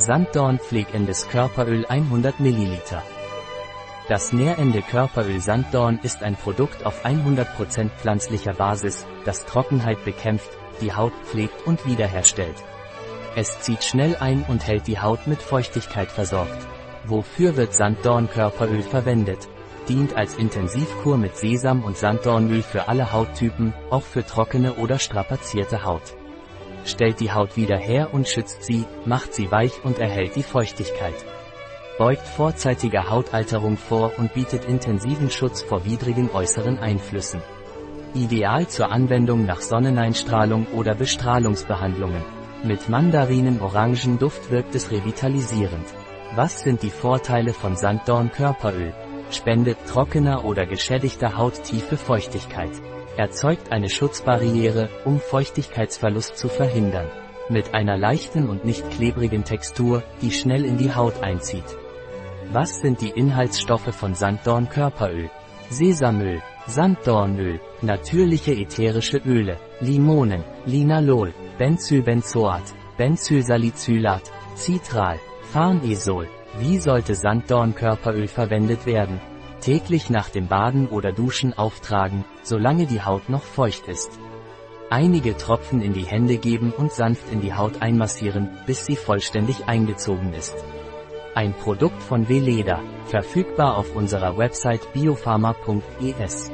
Sanddorn pflegendes Körperöl 100 ml. Das Nährende Körperöl Sanddorn ist ein Produkt auf 100% pflanzlicher Basis, das Trockenheit bekämpft, die Haut pflegt und wiederherstellt. Es zieht schnell ein und hält die Haut mit Feuchtigkeit versorgt. Wofür wird Sanddorn Körperöl verwendet? Dient als Intensivkur mit Sesam und Sanddornöl für alle Hauttypen, auch für trockene oder strapazierte Haut. Stellt die Haut wieder her und schützt sie, macht sie weich und erhält die Feuchtigkeit. Beugt vorzeitiger Hautalterung vor und bietet intensiven Schutz vor widrigen äußeren Einflüssen. Ideal zur Anwendung nach Sonneneinstrahlung oder Bestrahlungsbehandlungen. Mit Mandarinen-Orangen-Duft wirkt es revitalisierend. Was sind die Vorteile von Sanddorn Körperöl? Spendet trockener oder geschädigter Haut tiefe Feuchtigkeit. Erzeugt eine Schutzbarriere, um Feuchtigkeitsverlust zu verhindern. Mit einer leichten und nicht klebrigen Textur, die schnell in die Haut einzieht. Was sind die Inhaltsstoffe von Sanddorn Körperöl? Sesamöl, Sanddornöl, natürliche ätherische Öle, Limonen, Linalol, Benzylbenzoat, Benzylsalicylat, Citral, Farnesol. Wie sollte Sanddornkörperöl verwendet werden? Täglich nach dem Baden oder Duschen auftragen, solange die Haut noch feucht ist. Einige Tropfen in die Hände geben und sanft in die Haut einmassieren, bis sie vollständig eingezogen ist. Ein Produkt von Veleda, verfügbar auf unserer Website biopharma.es.